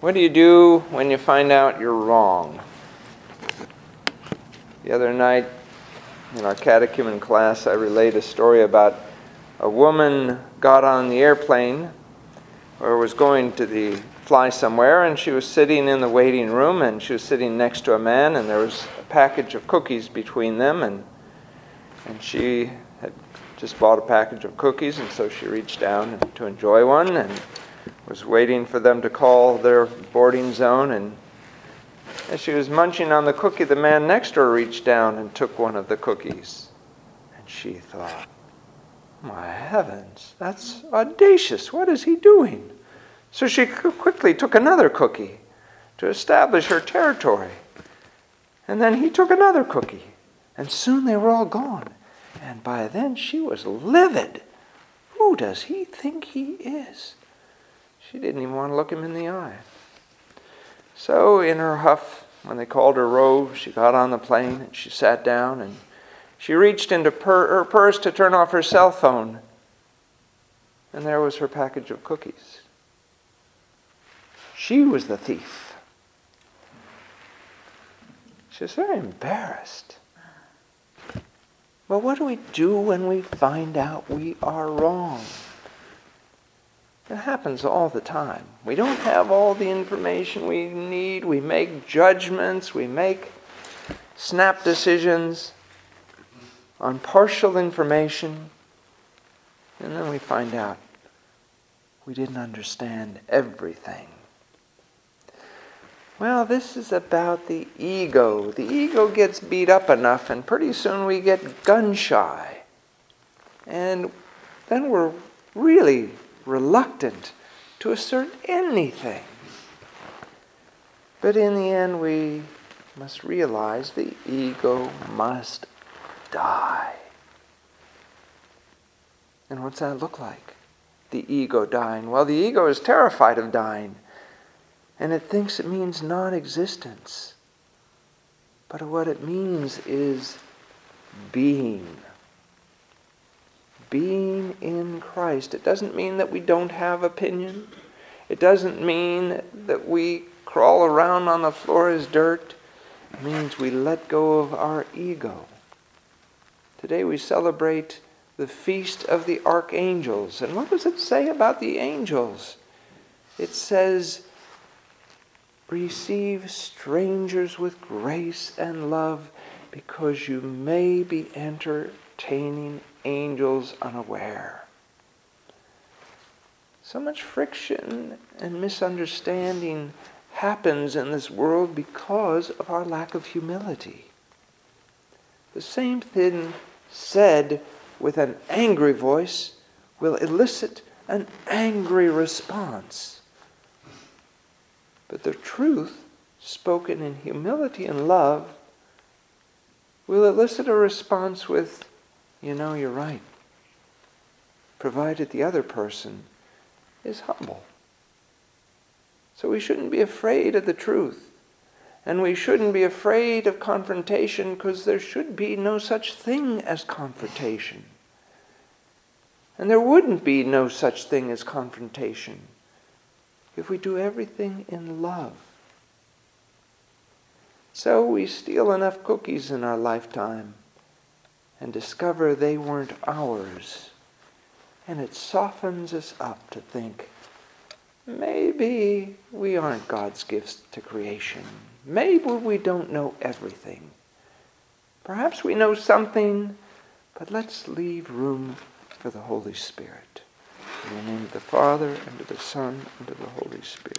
What do you do when you find out you're wrong? The other night in our catechumen class, I relayed a story about a woman got on the airplane or was going to the fly somewhere and she was sitting in the waiting room and she was sitting next to a man and there was a package of cookies between them and and she had just bought a package of cookies and so she reached down to enjoy one and was waiting for them to call their boarding zone. And as she was munching on the cookie, the man next to her reached down and took one of the cookies. And she thought, My heavens, that's audacious. What is he doing? So she quickly took another cookie to establish her territory. And then he took another cookie. And soon they were all gone. And by then she was livid. Who does he think he is? She didn't even want to look him in the eye. So, in her huff, when they called her robe, she got on the plane and she sat down and she reached into per- her purse to turn off her cell phone. And there was her package of cookies. She was the thief. She was very embarrassed. Well, what do we do when we find out we are wrong? It happens all the time. We don't have all the information we need. We make judgments. We make snap decisions on partial information. And then we find out we didn't understand everything. Well, this is about the ego. The ego gets beat up enough, and pretty soon we get gun shy. And then we're really reluctant to assert anything. But in the end, we must realize the ego must die. And what's that look like? The ego dying. Well, the ego is terrified of dying, and it thinks it means non existence. But what it means is being being in Christ. It doesn't mean that we don't have opinion. It doesn't mean that we crawl around on the floor as dirt. It means we let go of our ego. Today we celebrate the feast of the archangels. And what does it say about the angels? It says, Receive strangers with grace and love because you may be entertaining angels unaware. So much friction and misunderstanding happens in this world because of our lack of humility. The same thing said with an angry voice will elicit an angry response. But the truth, spoken in humility and love, will elicit a response with you know, you're right. Provided the other person is humble. So we shouldn't be afraid of the truth. And we shouldn't be afraid of confrontation because there should be no such thing as confrontation. And there wouldn't be no such thing as confrontation if we do everything in love. So we steal enough cookies in our lifetime and discover they weren't ours. And it softens us up to think maybe we aren't God's gifts to creation. Maybe we don't know everything. Perhaps we know something, but let's leave room for the Holy Spirit. In the name of the Father, and of the Son, and of the Holy Spirit.